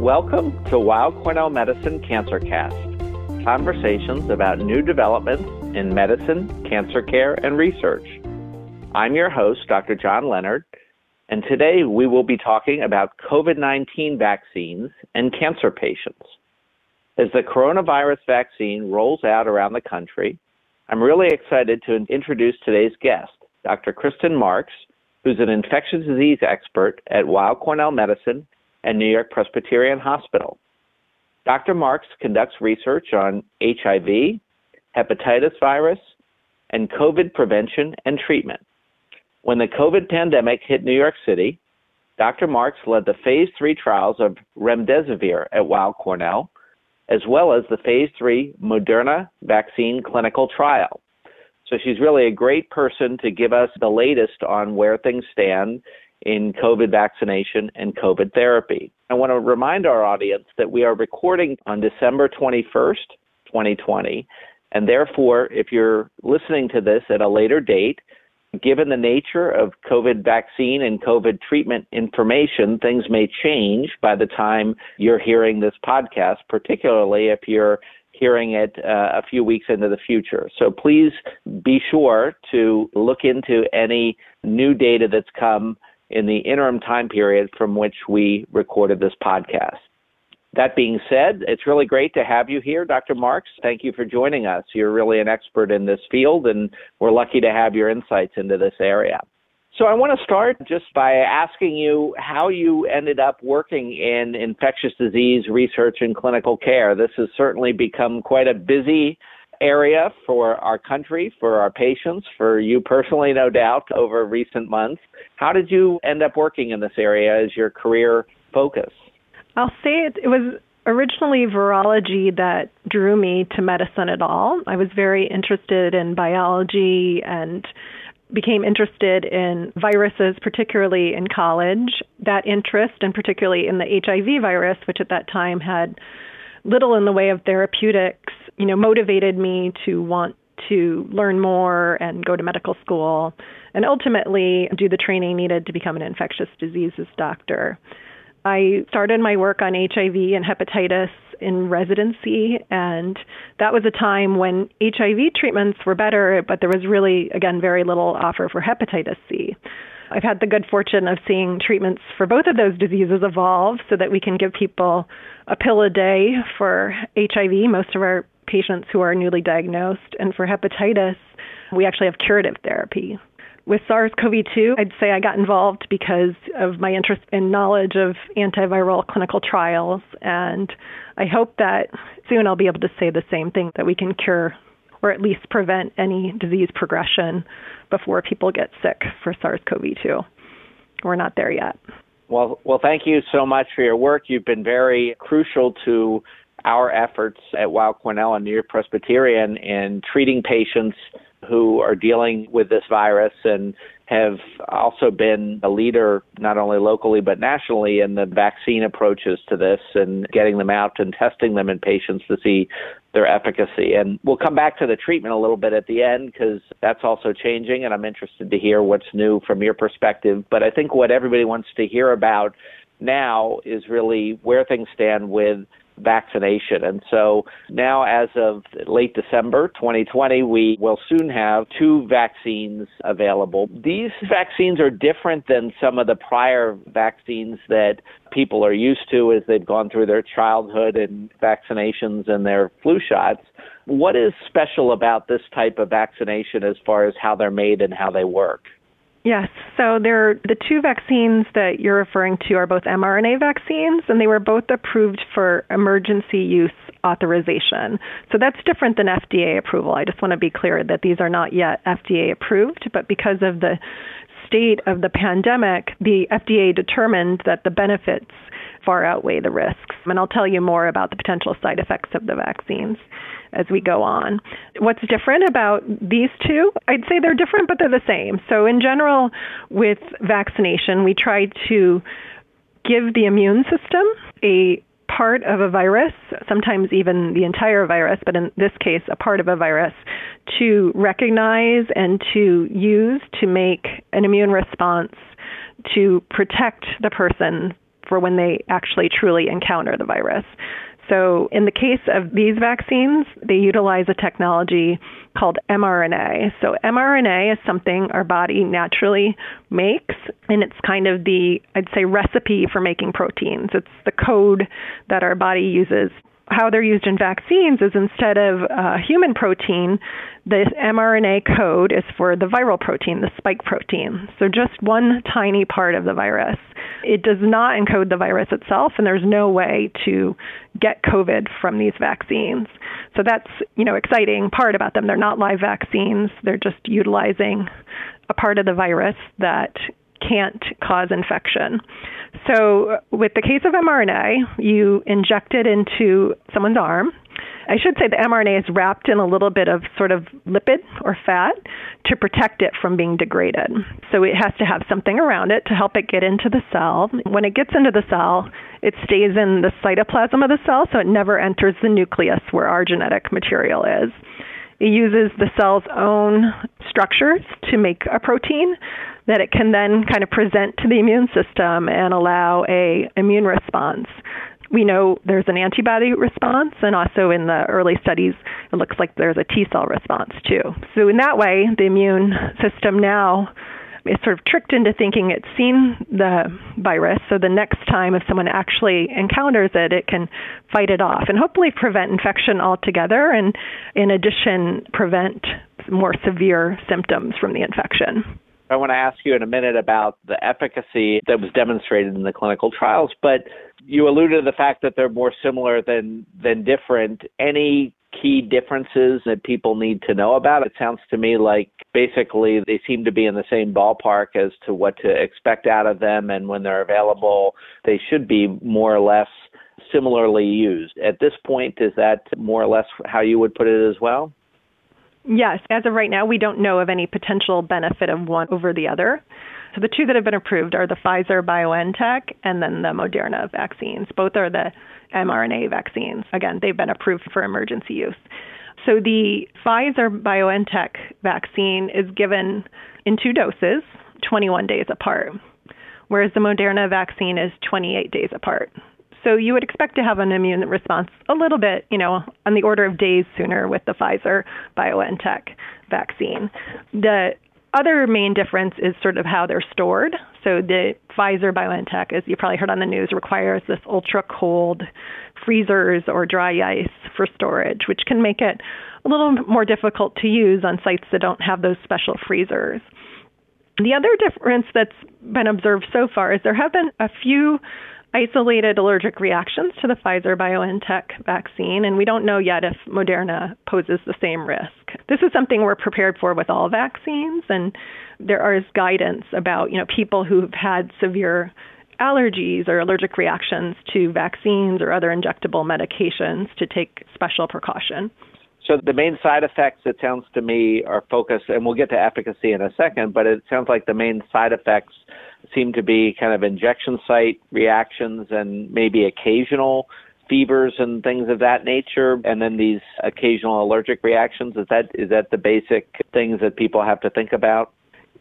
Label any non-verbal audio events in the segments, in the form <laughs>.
Welcome to Weill Cornell Medicine Cancer Cast conversations about new developments in medicine, cancer care, and research. I'm your host, Dr. John Leonard, and today we will be talking about COVID 19 vaccines and cancer patients. As the coronavirus vaccine rolls out around the country, I'm really excited to introduce today's guest, Dr. Kristen Marks, who's an infectious disease expert at Weill Cornell Medicine and New York Presbyterian Hospital. Dr. Marks conducts research on HIV, hepatitis virus, and COVID prevention and treatment. When the COVID pandemic hit New York City, Dr. Marks led the phase three trials of remdesivir at Weill Cornell, as well as the phase three Moderna vaccine clinical trial. So she's really a great person to give us the latest on where things stand in COVID vaccination and COVID therapy. I want to remind our audience that we are recording on December 21st, 2020. And therefore, if you're listening to this at a later date, given the nature of COVID vaccine and COVID treatment information, things may change by the time you're hearing this podcast, particularly if you're hearing it uh, a few weeks into the future. So please be sure to look into any new data that's come in the interim time period from which we recorded this podcast. That being said, it's really great to have you here, Dr. Marks. Thank you for joining us. You're really an expert in this field, and we're lucky to have your insights into this area. So, I want to start just by asking you how you ended up working in infectious disease research and clinical care. This has certainly become quite a busy area for our country, for our patients, for you personally, no doubt, over recent months. How did you end up working in this area as your career focus? I'll say it, it was originally virology that drew me to medicine at all. I was very interested in biology and became interested in viruses, particularly in college. That interest, and particularly in the HIV virus, which at that time had little in the way of therapeutics, you know, motivated me to want to learn more and go to medical school and ultimately do the training needed to become an infectious diseases doctor. I started my work on HIV and hepatitis in residency, and that was a time when HIV treatments were better, but there was really, again, very little offer for hepatitis C. I've had the good fortune of seeing treatments for both of those diseases evolve so that we can give people a pill a day for HIV, most of our patients who are newly diagnosed, and for hepatitis, we actually have curative therapy. With SARS CoV 2, I'd say I got involved because of my interest and knowledge of antiviral clinical trials, and I hope that soon I'll be able to say the same thing that we can cure or at least prevent any disease progression before people get sick for SARS CoV 2. We're not there yet. Well, well, thank you so much for your work. You've been very crucial to our efforts at Weill Cornell and New York Presbyterian in treating patients who are dealing with this virus and have also been a leader not only locally but nationally in the vaccine approaches to this and getting them out and testing them in patients to see their efficacy. And we'll come back to the treatment a little bit at the end because that's also changing and I'm interested to hear what's new from your perspective. But I think what everybody wants to hear about now is really where things stand with vaccination. And so now, as of late December 2020, we will soon have two vaccines available. These vaccines are different than some of the prior vaccines that people are used to as they've gone through their childhood and vaccinations and their flu shots. What is special about this type of vaccination as far as how they're made and how they work? Yes. So they're the two vaccines that you're referring to are both mRNA vaccines, and they were both approved for emergency use authorization. So that's different than FDA approval. I just want to be clear that these are not yet FDA approved, but because of the state of the pandemic, the FDA determined that the benefits far outweigh the risks. And I'll tell you more about the potential side effects of the vaccines as we go on. What's different about these two? I'd say they're different, but they're the same. So, in general, with vaccination, we try to give the immune system a part of a virus, sometimes even the entire virus, but in this case, a part of a virus, to recognize and to use to make an immune response to protect the person for when they actually truly encounter the virus. So, in the case of these vaccines, they utilize a technology called mRNA. So, mRNA is something our body naturally makes, and it's kind of the, I'd say, recipe for making proteins. It's the code that our body uses how they're used in vaccines is instead of uh, human protein, the mRNA code is for the viral protein, the spike protein. So just one tiny part of the virus. It does not encode the virus itself, and there's no way to get COVID from these vaccines. So that's you know exciting part about them. They're not live vaccines. They're just utilizing a part of the virus that can't cause infection. So, uh, with the case of mRNA, you inject it into someone's arm. I should say the mRNA is wrapped in a little bit of sort of lipid or fat to protect it from being degraded. So it has to have something around it to help it get into the cell. When it gets into the cell, it stays in the cytoplasm of the cell, so it never enters the nucleus where our genetic material is. It uses the cell's own structures to make a protein that it can then kind of present to the immune system and allow a immune response. We know there's an antibody response, and also in the early studies, it looks like there's a T cell response too. So, in that way, the immune system now is sort of tricked into thinking it's seen the virus. So, the next time if someone actually encounters it, it can fight it off and hopefully prevent infection altogether, and in addition, prevent more severe symptoms from the infection. I want to ask you in a minute about the efficacy that was demonstrated in the clinical trials, but you alluded to the fact that they're more similar than than different. Any key differences that people need to know about? It sounds to me like basically they seem to be in the same ballpark as to what to expect out of them, and when they're available, they should be more or less similarly used. At this point, is that more or less how you would put it as well? Yes, as of right now, we don't know of any potential benefit of one over the other. So the two that have been approved are the Pfizer BioNTech and then the Moderna vaccines. Both are the mRNA vaccines. Again, they've been approved for emergency use. So the Pfizer BioNTech vaccine is given in two doses, 21 days apart, whereas the Moderna vaccine is 28 days apart. So you would expect to have an immune response a little bit, you know, on the order of days sooner with the Pfizer BioNTech vaccine. The other main difference is sort of how they're stored. So the Pfizer BioNTech, as you probably heard on the news, requires this ultra cold freezers or dry ice for storage, which can make it a little more difficult to use on sites that don't have those special freezers. The other difference that's been observed so far is there have been a few isolated allergic reactions to the Pfizer BioNTech vaccine, and we don't know yet if Moderna poses the same risk. This is something we're prepared for with all vaccines, and there is guidance about you know people who've had severe allergies or allergic reactions to vaccines or other injectable medications to take special precaution. So the main side effects, it sounds to me, are focused, and we'll get to efficacy in a second, but it sounds like the main side effects seem to be kind of injection site reactions and maybe occasional fevers and things of that nature and then these occasional allergic reactions. Is that is that the basic things that people have to think about?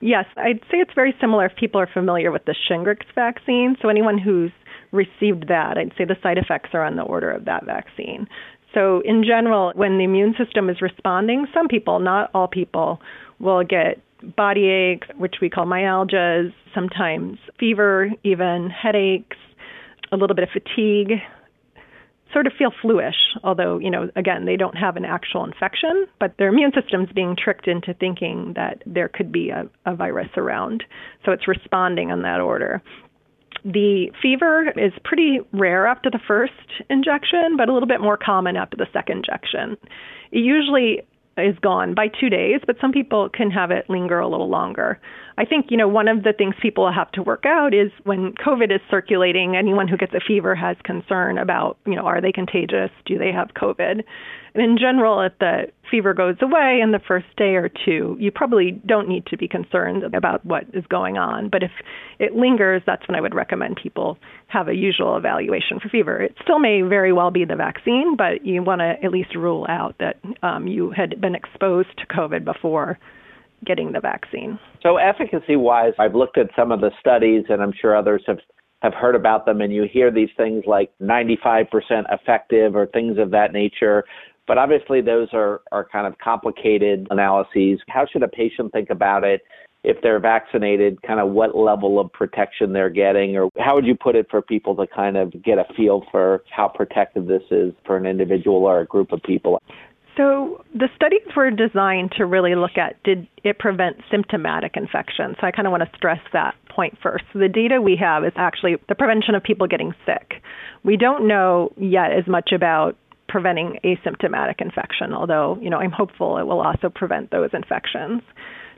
Yes. I'd say it's very similar if people are familiar with the shingrix vaccine. So anyone who's received that i'd say the side effects are on the order of that vaccine. So in general when the immune system is responding some people not all people will get body aches, which we call myalgias, sometimes fever, even headaches, a little bit of fatigue, sort of feel fluish, although, you know, again, they don't have an actual infection, but their immune system's being tricked into thinking that there could be a, a virus around. So it's responding on that order. The fever is pretty rare after the first injection, but a little bit more common after the second injection. It usually is gone by two days, but some people can have it linger a little longer. I think, you know, one of the things people have to work out is when COVID is circulating, anyone who gets a fever has concern about, you know, are they contagious? Do they have COVID? And in general, if the fever goes away in the first day or two, you probably don't need to be concerned about what is going on. But if it lingers, that's when I would recommend people have a usual evaluation for fever. It still may very well be the vaccine, but you want to at least rule out that um, you had been exposed to COVID before getting the vaccine. So, efficacy wise, I've looked at some of the studies, and I'm sure others have have heard about them and you hear these things like 95% effective or things of that nature. But obviously, those are, are kind of complicated analyses. How should a patient think about it if they're vaccinated, kind of what level of protection they're getting? Or how would you put it for people to kind of get a feel for how protective this is for an individual or a group of people? So the studies were designed to really look at did it prevent symptomatic infection. So I kind of want to stress that point first. So the data we have is actually the prevention of people getting sick. We don't know yet as much about preventing asymptomatic infection, although, you know, I'm hopeful it will also prevent those infections.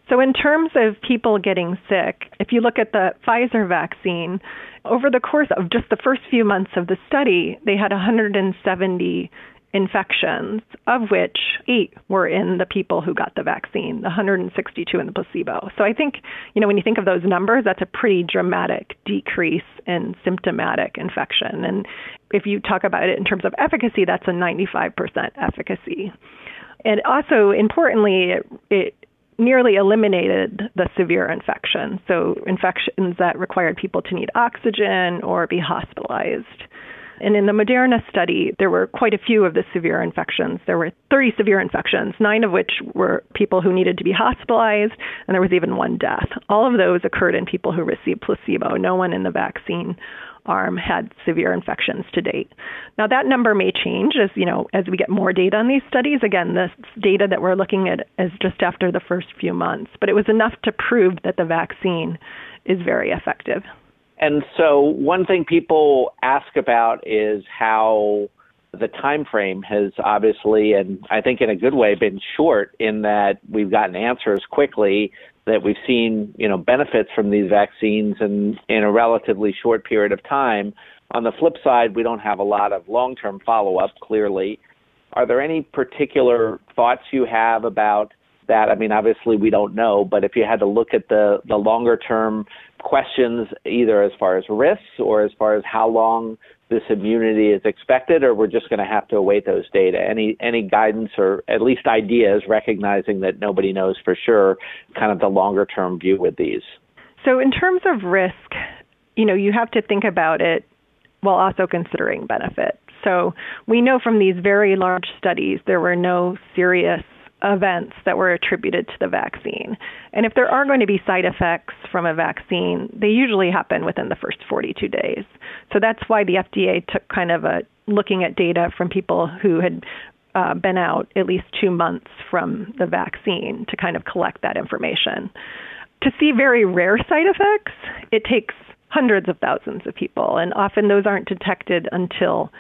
So in terms of people getting sick, if you look at the Pfizer vaccine, over the course of just the first few months of the study, they had 170 infections, of which eight were in the people who got the vaccine, the 162 in the placebo. So I think, you know, when you think of those numbers, that's a pretty dramatic decrease in symptomatic infection. And if you talk about it in terms of efficacy, that's a 95% efficacy. And also, importantly, it, it nearly eliminated the severe infection. So, infections that required people to need oxygen or be hospitalized. And in the Moderna study, there were quite a few of the severe infections. There were 30 severe infections, nine of which were people who needed to be hospitalized, and there was even one death. All of those occurred in people who received placebo. No one in the vaccine arm had severe infections to date. Now that number may change as you know as we get more data on these studies. Again, this data that we're looking at is just after the first few months, but it was enough to prove that the vaccine is very effective. And so one thing people ask about is how the time frame has obviously and I think in a good way been short in that we've gotten answers quickly that we've seen, you know, benefits from these vaccines in, in a relatively short period of time. On the flip side, we don't have a lot of long-term follow-up clearly. Are there any particular thoughts you have about that? I mean, obviously we don't know, but if you had to look at the the longer term questions, either as far as risks or as far as how long this immunity is expected, or we're just going to have to await those data. Any any guidance or at least ideas, recognizing that nobody knows for sure, kind of the longer term view with these. So in terms of risk, you know, you have to think about it while also considering benefit. So we know from these very large studies there were no serious events that were attributed to the vaccine. And if there are going to be side effects from a vaccine, they usually happen within the first 42 days. So that's why the FDA took kind of a looking at data from people who had uh, been out at least two months from the vaccine to kind of collect that information. To see very rare side effects, it takes hundreds of thousands of people, and often those aren't detected until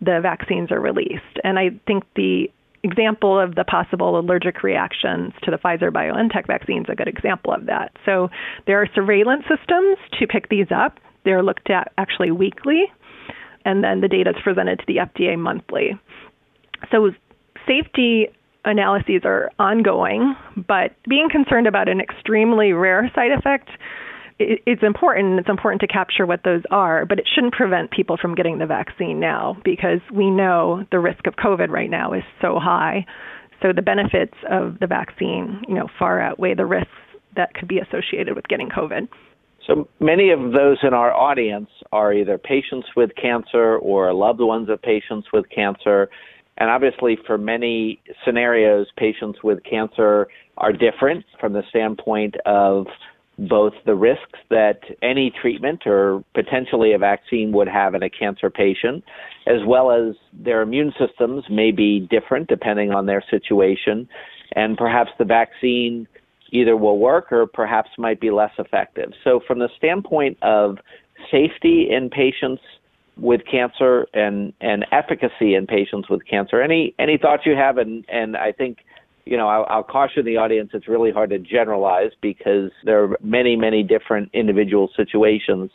the vaccines are released. And I think the example of the possible allergic reactions to the Pfizer BioNTech vaccine is a good example of that. So there are surveillance systems to pick these up. They're looked at actually weekly, and then the data is presented to the FDA monthly. So safety analyses are ongoing, but being concerned about an extremely rare side effect it's important. It's important to capture what those are, but it shouldn't prevent people from getting the vaccine now because we know the risk of COVID right now is so high. So the benefits of the vaccine, you know, far outweigh the risks that could be associated with getting COVID. So many of those in our audience are either patients with cancer or loved ones of patients with cancer. And obviously, for many scenarios, patients with cancer are different from the standpoint of both the risks that any treatment or potentially a vaccine would have in a cancer patient, as well as their immune systems may be different depending on their situation, and perhaps the vaccine either will work or perhaps might be less effective. So, from the standpoint of safety in patients with cancer and, and efficacy in patients with cancer, any any thoughts you have? And and I think you know, I'll, I'll, caution the audience it's really hard to generalize because there are many, many different individual situations.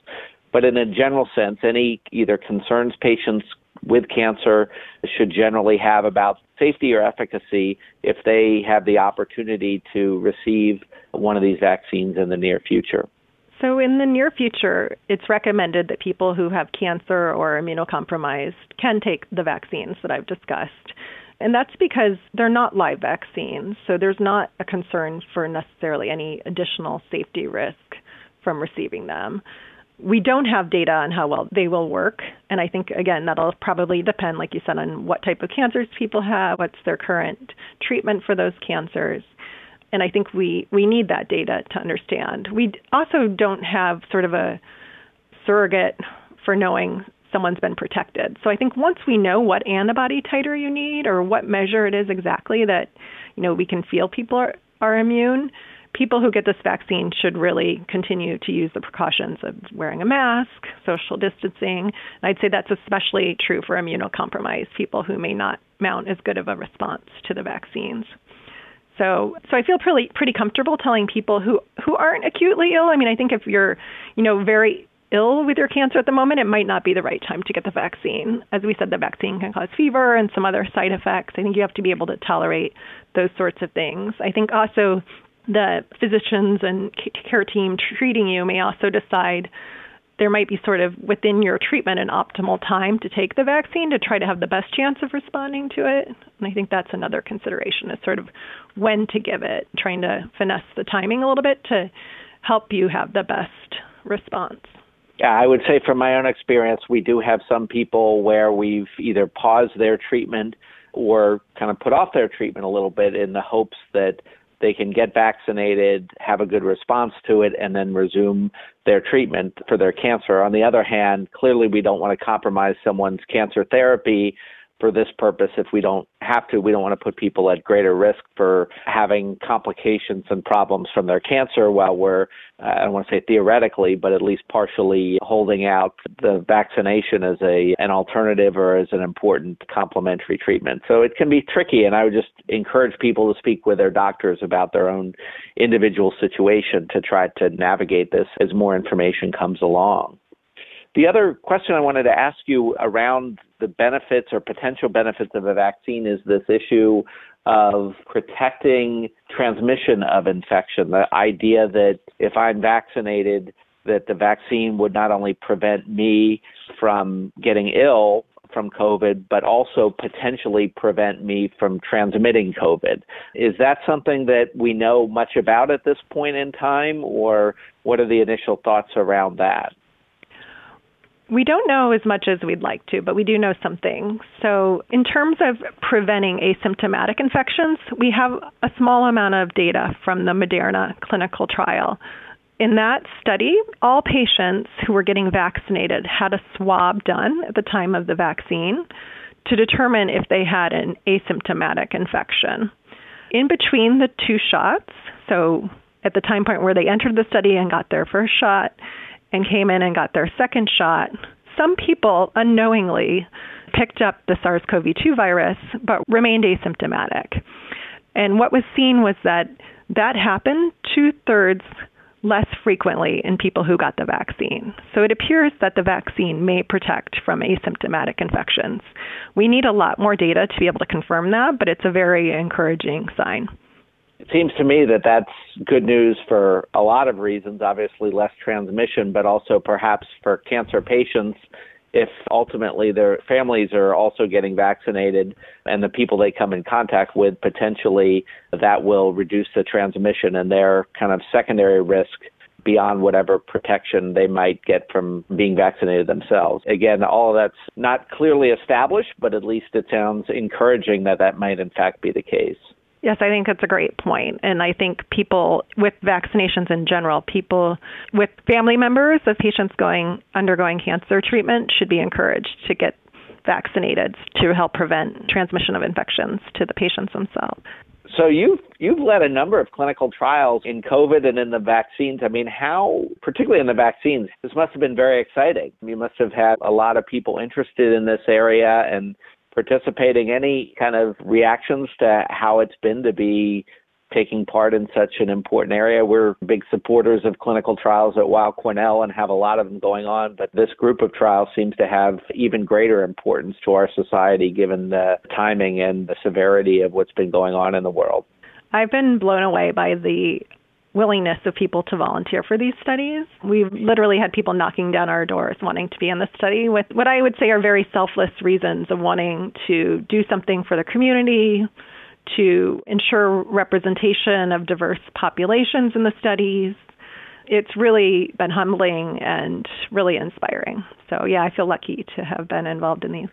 But in a general sense, any either concerns patients with cancer should generally have about safety or efficacy if they have the opportunity to receive one of these vaccines in the near future? So, in the near future, it's recommended that people who have cancer or immunocompromised can take the vaccines that I've discussed. And that's because they're not live vaccines, so there's not a concern for necessarily any additional safety risk from receiving them. We don't have data on how well they will work, and I think again that'll probably depend, like you said, on what type of cancers people have, what's their current treatment for those cancers and I think we we need that data to understand. We also don't have sort of a surrogate for knowing someone's been protected. So I think once we know what antibody titer you need or what measure it is exactly that you know we can feel people are, are immune, people who get this vaccine should really continue to use the precautions of wearing a mask, social distancing. And I'd say that's especially true for immunocompromised people who may not mount as good of a response to the vaccines. So, so I feel pretty pretty comfortable telling people who who aren't acutely ill. I mean, I think if you're, you know, very ill with your cancer at the moment, it might not be the right time to get the vaccine. As we said, the vaccine can cause fever and some other side effects. I think you have to be able to tolerate those sorts of things. I think also the physicians and care team treating you may also decide there might be sort of within your treatment an optimal time to take the vaccine to try to have the best chance of responding to it. And I think that's another consideration is sort of when to give it, trying to finesse the timing a little bit to help you have the best response. Yeah, I would say from my own experience, we do have some people where we've either paused their treatment or kind of put off their treatment a little bit in the hopes that they can get vaccinated, have a good response to it, and then resume their treatment for their cancer. On the other hand, clearly we don't want to compromise someone's cancer therapy for this purpose if we don't have to. We don't want to put people at greater risk for having complications and problems from their cancer while we're, uh, I don't want to say theoretically, but at least partially holding out the vaccination as a an alternative or as an important complementary treatment. So it can be tricky, and I would just encourage people to speak with their doctors about their own individual situation to try to navigate this as more information comes along. The other question I wanted to ask you around the benefits or potential benefits of a vaccine is this issue of protecting transmission of infection. The idea that if I'm vaccinated, that the vaccine would not only prevent me from getting ill from COVID, but also potentially prevent me from transmitting COVID. Is that something that we know much about at this point in time, or what are the initial thoughts around that? We don't know as much as we'd like to, but we do know something. So, in terms of preventing asymptomatic infections, we have a small amount of data from the Moderna clinical trial. In that study, all patients who were getting vaccinated had a swab done at the time of the vaccine to determine if they had an asymptomatic infection. In between the two shots, so at the time point where they entered the study and got their first shot, and came in and got their second shot, some people unknowingly picked up the SARS CoV 2 virus but remained asymptomatic. And what was seen was that that happened two thirds less frequently in people who got the vaccine. So it appears that the vaccine may protect from asymptomatic infections. We need a lot more data to be able to confirm that, but it's a very encouraging sign. Seems to me that that's good news for a lot of reasons. Obviously, less transmission, but also perhaps for cancer patients, if ultimately their families are also getting vaccinated and the people they come in contact with, potentially that will reduce the transmission and their kind of secondary risk beyond whatever protection they might get from being vaccinated themselves. Again, all that's not clearly established, but at least it sounds encouraging that that might in fact be the case. Yes, I think that's a great point. And I think people with vaccinations in general, people with family members of patients going undergoing cancer treatment should be encouraged to get vaccinated to help prevent transmission of infections to the patients themselves. So you've you've led a number of clinical trials in COVID and in the vaccines. I mean, how particularly in the vaccines, this must have been very exciting. You must have had a lot of people interested in this area and participating? Any kind of reactions to how it's been to be taking part in such an important area. We're big supporters of clinical trials at Weill Cornell and have a lot of them going on, but this group of trials seems to have even greater importance to our society given the timing and the severity of what's been going on in the world. I've been blown away by the willingness of people to volunteer for these studies. We've literally had people knocking down our doors wanting to be in the study with what I would say are very selfless reasons of wanting to do something for the community, to ensure representation of diverse populations in the studies. It's really been humbling and really inspiring. So, yeah, I feel lucky to have been involved in these.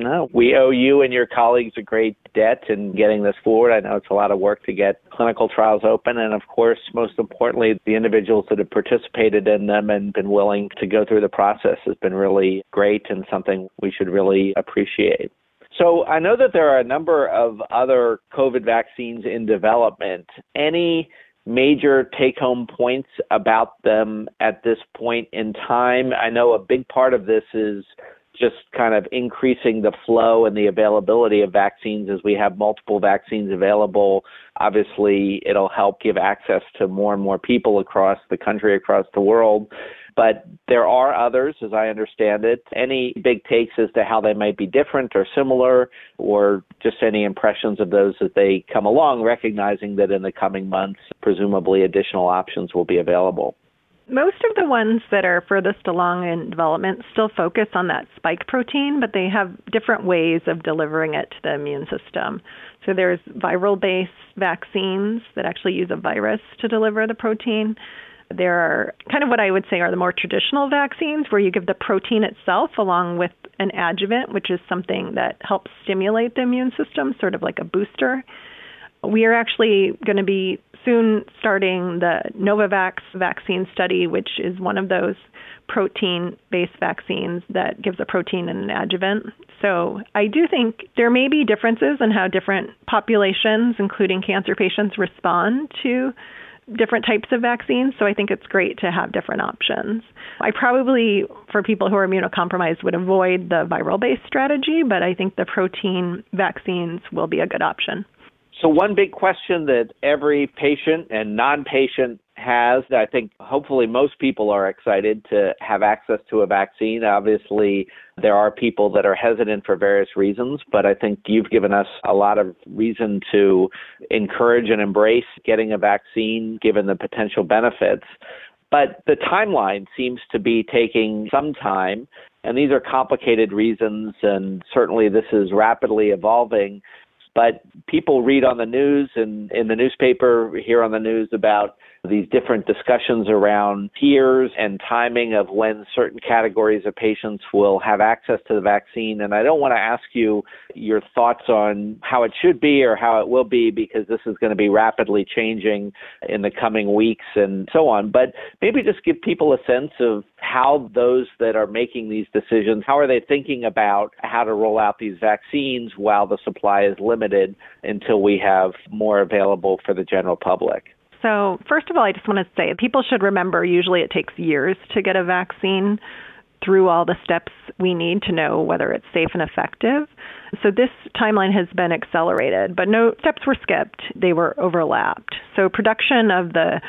No, we owe you and your colleagues a great debt in getting this forward. I know it's a lot of work to get clinical trials open, and of course, most importantly, the individuals that have participated in them and been willing to go through the process has been really great and something we should really appreciate. So I know that there are a number of other COVID vaccines in development. Any major take home points about them at this point in time? I know a big part of this is just kind of increasing the flow and the availability of vaccines as we have multiple vaccines available. Obviously, it'll help give access to more and more people across the country, across the world. But there are others, as I understand it. Any big takes as to how they might be different or similar, or just any impressions of those as they come along, recognizing that in the coming months, presumably additional options will be available most of the ones that are furthest along in development still focus on that spike protein, but they have different ways of delivering it to the immune system. So there's viral based vaccines that actually use a virus to deliver the protein. There are kind of what I would say are the more traditional vaccines where you give the protein itself along with an adjuvant, which is something that helps stimulate the immune system, sort of like a booster. We are actually going to be soon starting the Novavax vaccine study, which is one of those protein based vaccines that gives a protein and an adjuvant. So I do think there may be differences in how different populations, including cancer patients, respond to different types of vaccines. So I think it's great to have different options. I probably, for people who are immunocompromised, would avoid the viral based strategy, but I think the protein vaccines will be a good option. So, one big question that every patient and non patient has, that I think hopefully most people are excited to have access to a vaccine. Obviously, there are people that are hesitant for various reasons, but I think you've given us a lot of reason to encourage and embrace getting a vaccine given the potential benefits. But the timeline seems to be taking some time, and these are complicated reasons, and certainly this is rapidly evolving. But people read on the news and in the newspaper, hear on the news about these different discussions around tiers and timing of when certain categories of patients will have access to the vaccine. And I don't want to ask you your thoughts on how it should be or how it will be because this is going to be rapidly changing in the coming weeks and so on. But maybe just give people a sense of how those that are making these decisions, how are they thinking about how to roll out these vaccines while the supply is limited until we have more available for the general public? So, first of all, I just want to say people should remember usually it takes years to get a vaccine through all the steps we need to know whether it's safe and effective. So, this timeline has been accelerated, but no steps were skipped, they were overlapped. So, production of the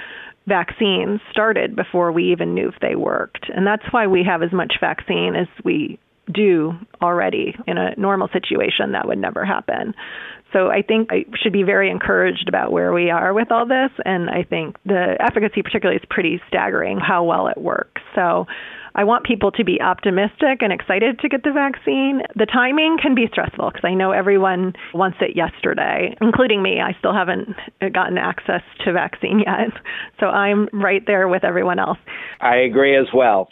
vaccines started before we even knew if they worked. And that's why we have as much vaccine as we do already. In a normal situation, that would never happen. So I think I should be very encouraged about where we are with all this. And I think the efficacy, particularly, is pretty staggering how well it works. So I want people to be optimistic and excited to get the vaccine. The timing can be stressful because I know everyone wants it yesterday, including me. I still haven't gotten access to vaccine <laughs> yet. So I'm right there with everyone else. I agree as well.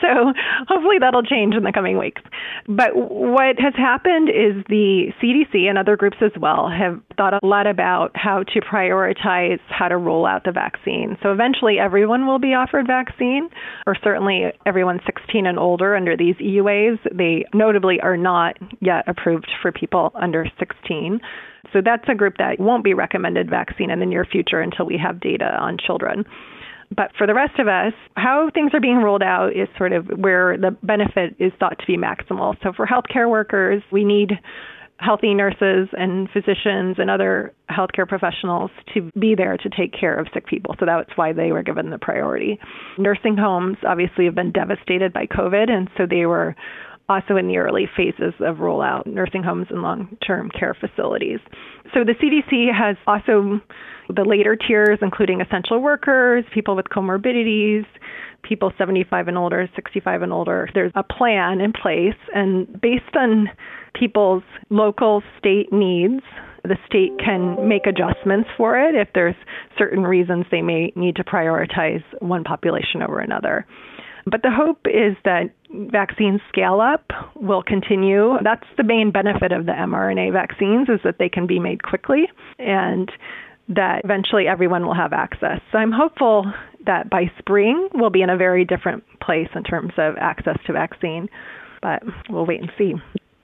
So hopefully that'll change in the coming weeks. But what has happened is the CDC and other groups as well have thought a lot about how to prioritize how to roll out the vaccine. So eventually everyone will be offered vaccine, or certainly everyone 16 and older under these EUAs. They notably are not yet approved for people under 16. So that's a group that won't be recommended vaccine in the near future until we have data on children. But for the rest of us, how things are being rolled out is sort of where the benefit is thought to be maximal. So for healthcare workers, we need healthy nurses and physicians and other healthcare professionals to be there to take care of sick people. So that's why they were given the priority. Nursing homes obviously have been devastated by COVID, and so they were also in the early phases of rollout, nursing homes and long term care facilities. So the CDC has also the later tiers, including essential workers, people with comorbidities, people 75 and older, 65 and older. There's a plan in place, and based on people's local state needs, the state can make adjustments for it if there's certain reasons they may need to prioritize one population over another. But the hope is that vaccine scale up will continue. That's the main benefit of the mRNA vaccines is that they can be made quickly and that eventually everyone will have access. So I'm hopeful that by spring we'll be in a very different place in terms of access to vaccine, but we'll wait and see.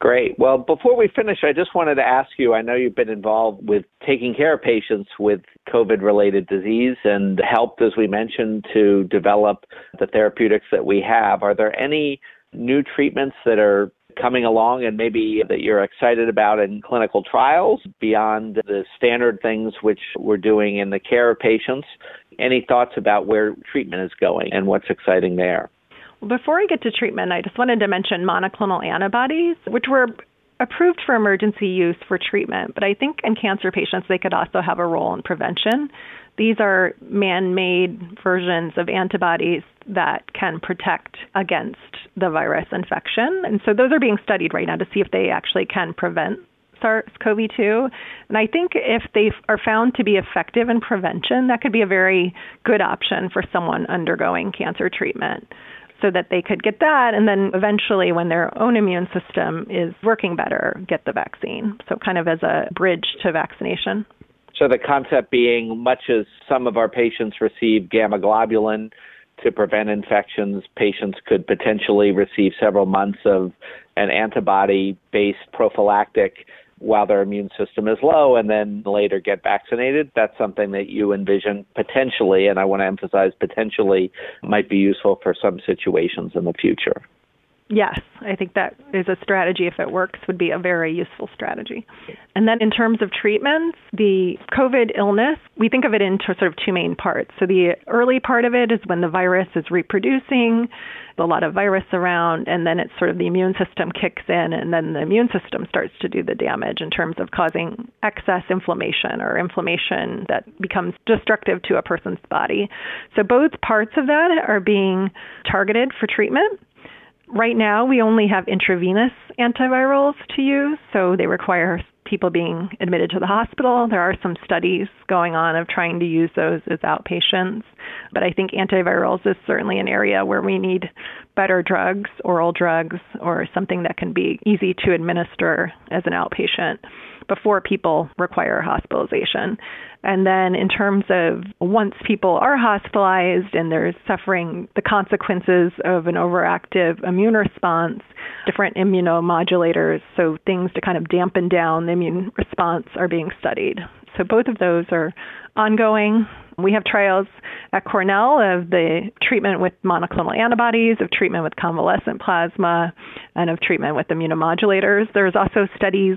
Great. Well, before we finish, I just wanted to ask you I know you've been involved with taking care of patients with COVID related disease and helped, as we mentioned, to develop the therapeutics that we have. Are there any new treatments that are coming along and maybe that you're excited about in clinical trials beyond the standard things which we're doing in the care of patients? Any thoughts about where treatment is going and what's exciting there? Before I get to treatment, I just wanted to mention monoclonal antibodies, which were approved for emergency use for treatment, but I think in cancer patients they could also have a role in prevention. These are man made versions of antibodies that can protect against the virus infection. And so those are being studied right now to see if they actually can prevent SARS CoV 2. And I think if they are found to be effective in prevention, that could be a very good option for someone undergoing cancer treatment so that they could get that. And then eventually when their own immune system is working better get the vaccine. So kind of as a bridge to vaccination. So the concept being much as some of our patients receive gamma globulin to prevent infections patients could potentially receive several months of an antibody based prophylactic while their immune system is low and then later get vaccinated. That's something that you envision potentially, and I want to emphasize potentially, might be useful for some situations in the future. Yes, I think that is a strategy, if it works, would be a very useful strategy. And then in terms of treatments, the COVID illness, we think of it into sort of two main parts. So the early part of it is when the virus is reproducing, a lot of virus around, and then it's sort of the immune system kicks in, and then the immune system starts to do the damage in terms of causing excess inflammation or inflammation that becomes destructive to a person's body. So both parts of that are being targeted for treatment. Right now, we only have intravenous antivirals to use, so they require people being admitted to the hospital. There are some studies going on of trying to use those as outpatients, but I think antivirals is certainly an area where we need better drugs, oral drugs, or something that can be easy to administer as an outpatient before people require hospitalization. And then, in terms of once people are hospitalized and they're suffering the consequences of an overactive immune response, different immunomodulators, so things to kind of dampen down the immune response, are being studied. So, both of those are ongoing. We have trials at Cornell of the treatment with monoclonal antibodies, of treatment with convalescent plasma, and of treatment with immunomodulators. There's also studies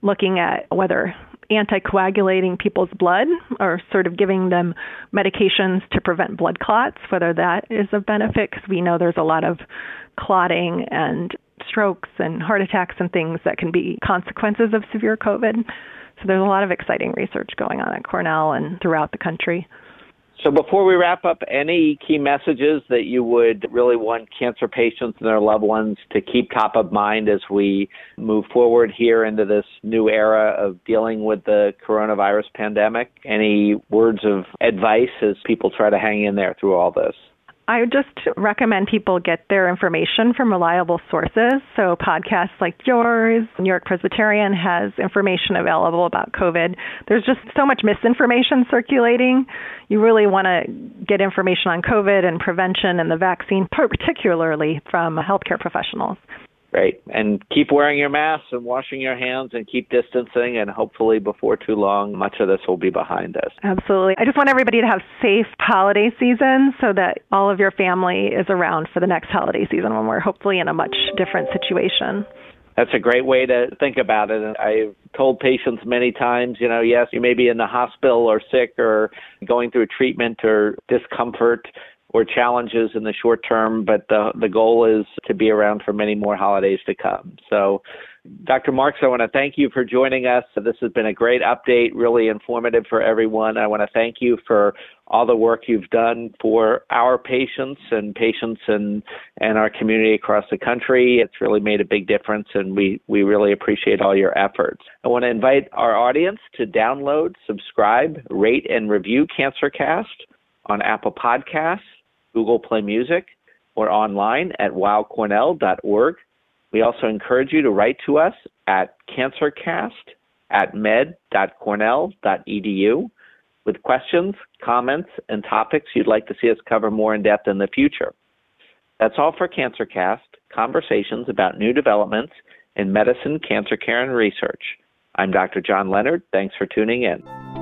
looking at whether anticoagulating people's blood or sort of giving them medications to prevent blood clots, whether that is of benefit, because we know there's a lot of clotting and strokes and heart attacks and things that can be consequences of severe COVID. So there's a lot of exciting research going on at Cornell and throughout the country. So, before we wrap up, any key messages that you would really want cancer patients and their loved ones to keep top of mind as we move forward here into this new era of dealing with the coronavirus pandemic? Any words of advice as people try to hang in there through all this? I would just recommend people get their information from reliable sources. So, podcasts like yours, New York Presbyterian has information available about COVID. There's just so much misinformation circulating. You really want to get information on COVID and prevention and the vaccine, particularly from healthcare professionals. Great. And keep wearing your masks and washing your hands and keep distancing. And hopefully, before too long, much of this will be behind us. Absolutely. I just want everybody to have safe holiday season so that all of your family is around for the next holiday season when we're hopefully in a much different situation. That's a great way to think about it. And I've told patients many times, you know, yes, you may be in the hospital or sick or going through treatment or discomfort or challenges in the short term, but the the goal is to be around for many more holidays to come. So Dr. Marks, I want to thank you for joining us. This has been a great update, really informative for everyone. I want to thank you for all the work you've done for our patients and patients and, and our community across the country. It's really made a big difference, and we, we really appreciate all your efforts. I want to invite our audience to download, subscribe, rate, and review CancerCast on Apple Podcasts, Google Play Music, or online at weillcornell.org. We also encourage you to write to us at cancercast at med.cornell.edu with questions, comments, and topics you'd like to see us cover more in depth in the future. That's all for CancerCast, conversations about new developments in medicine, cancer care, and research. I'm Dr. John Leonard. Thanks for tuning in.